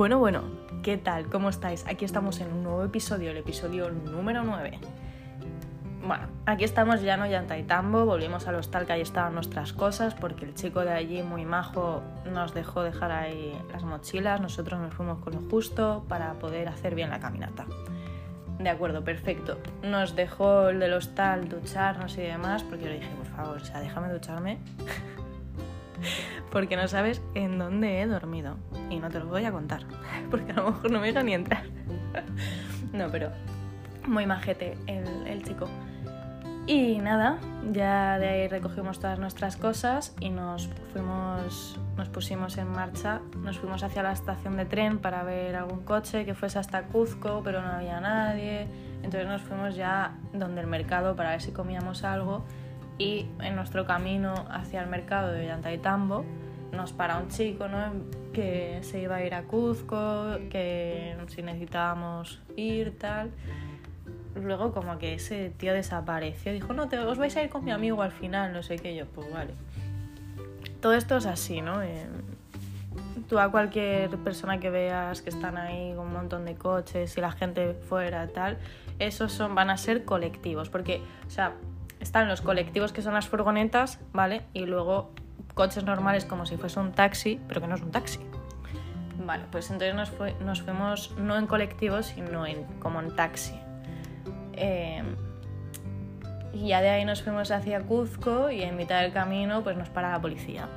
Bueno, bueno, ¿qué tal? ¿Cómo estáis? Aquí estamos en un nuevo episodio, el episodio número 9. Bueno, aquí estamos ya no llanta y tambo, volvimos al hostal que ahí estaban nuestras cosas porque el chico de allí muy majo nos dejó dejar ahí las mochilas, nosotros nos fuimos con lo justo para poder hacer bien la caminata. De acuerdo, perfecto. Nos dejó el del hostal ducharnos y demás porque yo le dije, por favor, o sea, déjame ducharme porque no sabes en dónde he dormido. Y no te lo voy a contar, porque a lo mejor no me deja ni entrar. no, pero muy majete el, el chico. Y nada, ya de ahí recogimos todas nuestras cosas y nos fuimos, nos pusimos en marcha, nos fuimos hacia la estación de tren para ver algún coche que fuese hasta Cuzco, pero no había nadie. Entonces nos fuimos ya donde el mercado para ver si comíamos algo y en nuestro camino hacia el mercado de Yantaitambo nos para un chico ¿no? que se iba a ir a Cuzco, que si necesitábamos ir, tal. Luego como que ese tío desapareció, dijo, no, te, os vais a ir con mi amigo al final, no sé qué, yo, pues vale. Todo esto es así, ¿no? Eh, tú a cualquier persona que veas que están ahí con un montón de coches y la gente fuera, tal, esos son, van a ser colectivos, porque, o sea, están los colectivos que son las furgonetas, ¿vale? Y luego coches normales como si fuese un taxi, pero que no es un taxi. Vale, pues entonces nos, fuimos no en colectivos, sino en, como en taxi. Eh, y ya de ahí nos fuimos hacia Cuzco y en mitad del camino pues nos para la policía.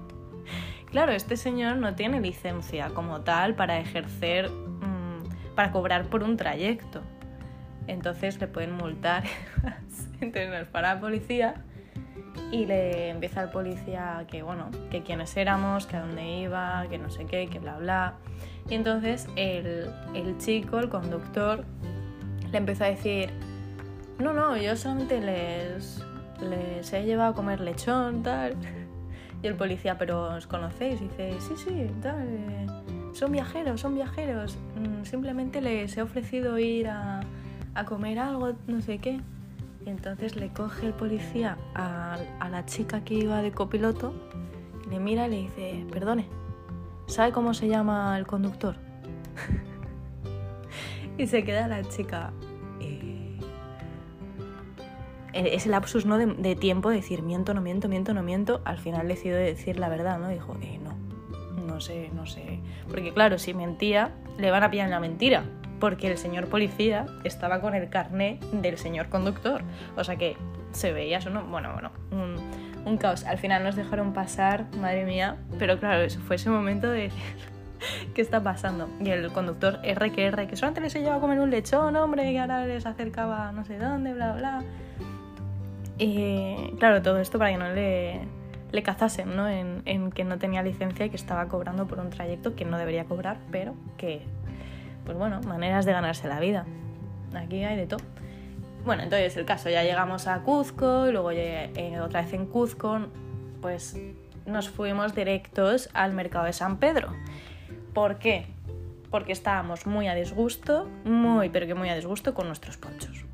claro, este señor no tiene licencia como tal para ejercer, mmm, para cobrar por un trayecto. Entonces le pueden multar. Entonces nos para la policía y le empieza al policía que, bueno, que quiénes éramos, que a dónde iba, que no sé qué, que bla, bla. Y entonces el, chico, el conductor, le empezó a decir, no, no, yo solamente les, he llevado a comer lechón, tal. Y el policía, pero ¿os conocéis? Dice, sí, sí, tal. eh, Son viajeros, son viajeros. Mm, Simplemente les he ofrecido ir a, a comer algo, no sé qué. Y entonces le coge el policía a, a la chica que iba de copiloto, le mira y le dice, perdone, ¿sabe cómo se llama el conductor? y se queda la chica. eh, en ese lapsus ¿no? de, tiempo de decir miento, no miento, miento, no miento, al final decidió decir la verdad, ¿no? Dijo, eh, no, no sé, no sé. Porque claro, si mentía, le van a pillar la mentira. Porque el señor policía estaba con el carné del señor conductor. O sea que se veía eso, ¿no? Bueno, bueno, un, caos. Al final nos dejaron pasar, madre mía. Pero claro, eso fue ese momento de ¿qué está pasando? Y el conductor R que R, que solamente les he llevado a comer un lechón, hombre, que ahora les acercaba no sé dónde, bla, bla. Y claro, todo esto para que no le, le cazasen, ¿no? En, en que no tenía licencia y que estaba cobrando por un trayecto que no debería cobrar, pero que pues bueno, maneras de ganarse la vida. Aquí hay de todo. Bueno, entonces el caso, ya llegamos a Cuzco y luego eh, otra vez en Cuzco, pues nos fuimos directos al mercado de San Pedro. ¿Por qué? Porque estábamos muy a disgusto, muy, pero que muy a disgusto con nuestros ponchos.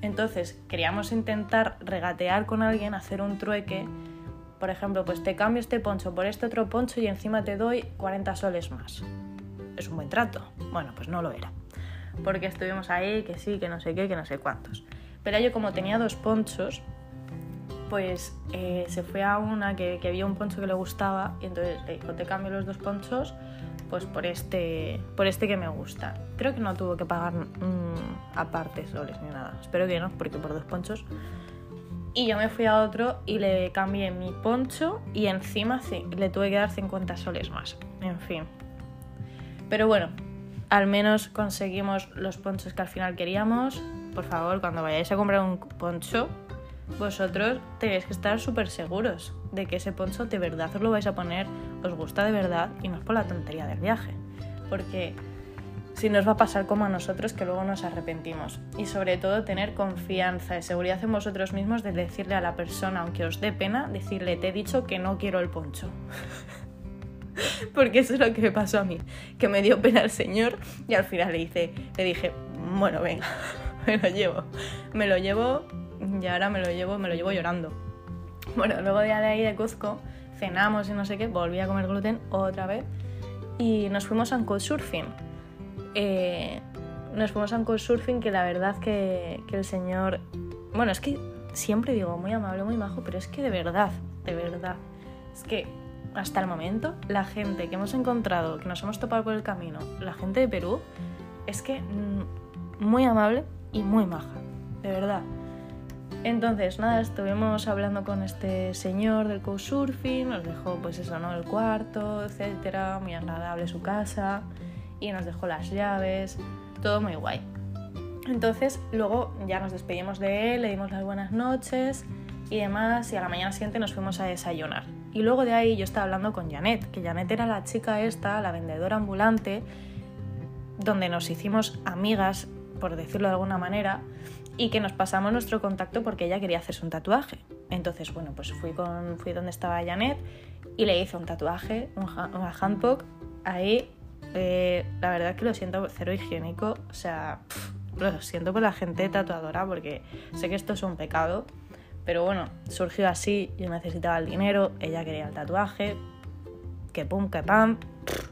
Entonces queríamos intentar regatear con alguien, hacer un trueque. Por ejemplo, pues te cambio este poncho por este otro poncho y encima te doy 40 soles más es un buen trato. Bueno, pues no lo era. Porque estuvimos ahí, que sí, que no sé qué, que no sé cuántos. Pero yo como tenía dos ponchos, pues eh, se fue a una que, que, un poncho que le gustaba y entonces le dijo, te cambio los dos ponchos pues por este, por este que me gusta. Creo que no tuvo que pagar mmm, aparte soles ni nada. Espero que no, porque por dos ponchos. Y yo me fui a otro y le cambié mi poncho y encima le tuve que dar 50 soles más. En fin, pero bueno, al menos conseguimos los ponchos que al final queríamos. Por favor, cuando vayáis a comprar un poncho, vosotros tenéis que estar súper seguros de que ese poncho de verdad os lo vais a poner, os gusta de verdad y no es por la tontería del viaje. Porque si nos va a pasar como a nosotros que luego nos arrepentimos. Y sobre todo tener confianza y seguridad en vosotros mismos de decirle a la persona, aunque os dé pena, decirle, te he dicho que no quiero el poncho. porque eso es lo que me pasó a mí, que me dio pena el señor y al final le, hice, le dije, bueno, venga, me lo llevo, me lo llevo y ahora me lo llevo, me lo llevo llorando. Bueno, luego de ahí de Cuzco cenamos y no sé qué, volví a comer gluten otra vez y nos fuimos a un couchsurfing. Eh, nos fuimos a un couchsurfing que la verdad que, que el señor... Bueno, es que siempre digo muy amable, muy majo, pero es que de verdad, de verdad, es que hasta el momento la gente que hemos encontrado, que nos hemos topado por el camino, la gente de Perú, es que mm, muy amable y muy maja, de verdad. Entonces, nada, estuvimos hablando con este señor del couchsurfing, nos dejó pues eso, ¿no? El cuarto, etcétera, muy agradable su casa y nos dejó las llaves, todo muy guay. Entonces, luego ya nos despedimos de él, le dimos las buenas noches y demás y a la mañana siguiente nos fuimos a desayunar. Y luego de ahí yo estaba hablando con Janet, que Janet era la chica esta, la vendedora ambulante, donde nos hicimos amigas, por decirlo de alguna manera, y que nos pasamos nuestro contacto porque ella quería hacerse un tatuaje. Entonces, bueno, pues fui, con, fui donde estaba Janet y le hice un tatuaje, un, una handpok. Ahí, eh, la verdad que lo siento cero higiénico, o sea, lo siento por la gente tatuadora porque sé que esto es un pecado, pero bueno, surgió así, yo necesitaba el dinero, ella quería el tatuaje, que pum, que pam,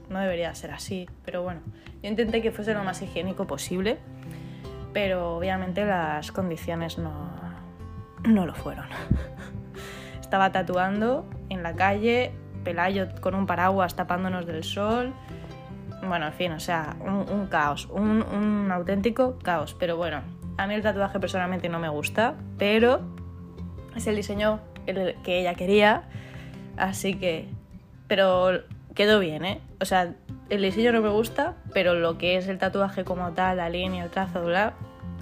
no debería ser así, pero bueno, yo intenté que fuese lo más higiénico posible pero obviamente las condiciones no, no lo fueron. Estaba tatuando en la calle, Pelayo con un paraguas tapándonos del sol. Bueno, en fin, o sea, un, caos, un, un, auténtico caos. Pero bueno, a mí el tatuaje personalmente no me gusta, pero es el diseño que ella quería, así que... Pero quedó bien, ¿eh? O sea, el diseño no me gusta, pero lo que es el tatuaje como tal, la línea, el trazo, bla,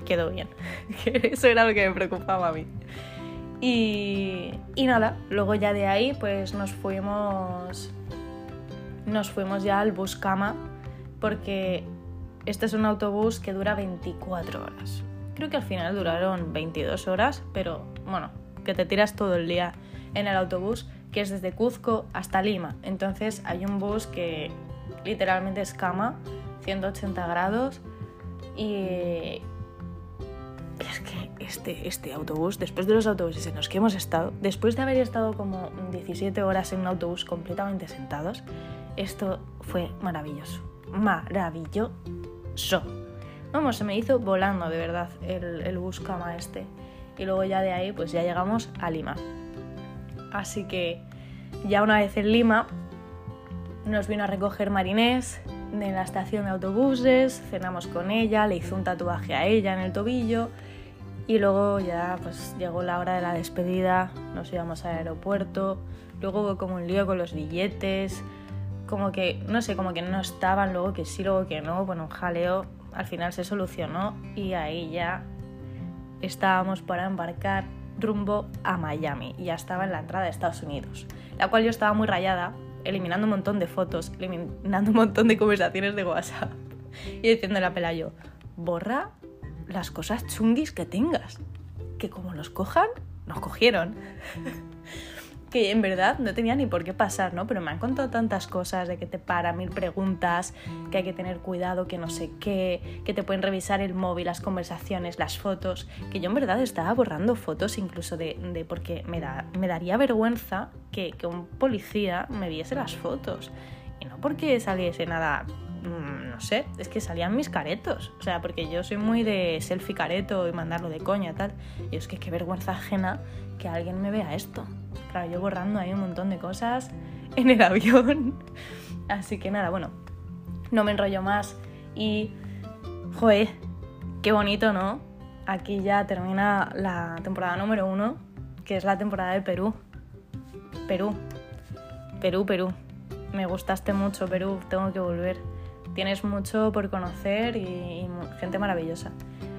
quedó bien. Eso era lo que me preocupaba a mí. Y, y, nada, luego ya de ahí pues nos fuimos nos fuimos ya al bus cama porque este es un autobús que dura 24 horas. Creo que al final duraron 22 horas, pero bueno, que te tiras todo el día en el autobús, que es desde Cuzco hasta Lima. Entonces hay un bus que literalmente es cama, 180 grados, y, es que este, este autobús, después de los autobuses en los que hemos estado, después de haber estado como 17 horas en un autobús completamente sentados, esto fue maravilloso. Maravilloso. Vamos, se me hizo volando de verdad el, el bus cama este. Y luego ya de ahí, pues ya llegamos a Lima. Así que ya una vez en Lima, nos vino a recoger Marinés de la estación de autobuses, cenamos con ella, le hizo un tatuaje a ella en el tobillo y luego ya pues llegó la hora de la despedida, nos íbamos al aeropuerto, luego hubo como un lío con los billetes, como que, no sé, como que no estaban, luego que sí, luego que no, bueno, un jaleo, al final se solucionó y ahí ya estábamos para embarcar rumbo a Miami, y ya estaba en la entrada de Estados Unidos, la cual yo estaba muy rayada, eliminando un montón de fotos, eliminando un montón de conversaciones de WhatsApp y diciéndole a Pelayo, borra las cosas chunguis que tengas. Que como los cojan, nos cogieron. que en verdad no tenía ni por qué pasar, ¿no? Pero me han contado tantas cosas de que te para mil preguntas, que hay que tener cuidado, que no sé qué, que te pueden revisar el móvil, las conversaciones, las fotos, que yo en verdad estaba borrando fotos incluso de, porque me, da, me daría vergüenza que, que un policía me viese las fotos. Y no porque saliese nada Mm, no sé, es que salían mis caretos. O sea, porque yo soy muy de selfie careto y mandarlo de coña tal. Y es que qué vergüenza ajena que alguien me vea esto. Claro, yo borrando ahí un montón de cosas en el avión. Así que nada, bueno, no me enrollo más. Y, joder, qué bonito, ¿no? Aquí ya termina la temporada número uno, que es la temporada de Perú. Perú. Perú, Perú. Me gustaste mucho, Perú. Tengo que volver tienes mucho por conocer y, gente maravillosa.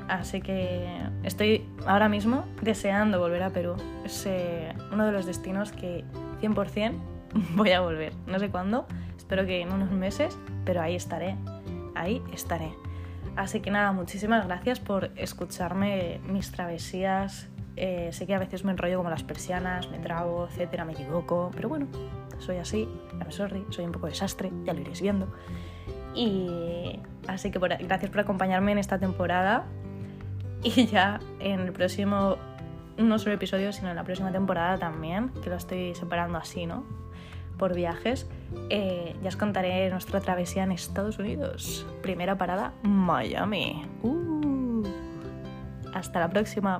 Así que estoy ahora mismo deseando volver a Perú. Es eh, uno de los destinos que 100% voy a volver. No sé cuándo, espero que en unos meses, pero ahí estaré. Ahí estaré. Así que nada, muchísimas gracias por escucharme mis travesías. Eh, sé que a veces me enrollo como las persianas, me trago, etcétera, me equivoco, pero bueno, soy así, I'm sorry, soy un poco desastre, ya lo iréis viendo. Y así que gracias por acompañarme en esta temporada. y ya en el próximo, no solo episodio, sino en la próxima temporada también, que lo estoy separando así, ¿no? Por viajes, eh, ya os contaré nuestra travesía en Estados Unidos. Primera parada, Miami. Uh. Hasta la próxima.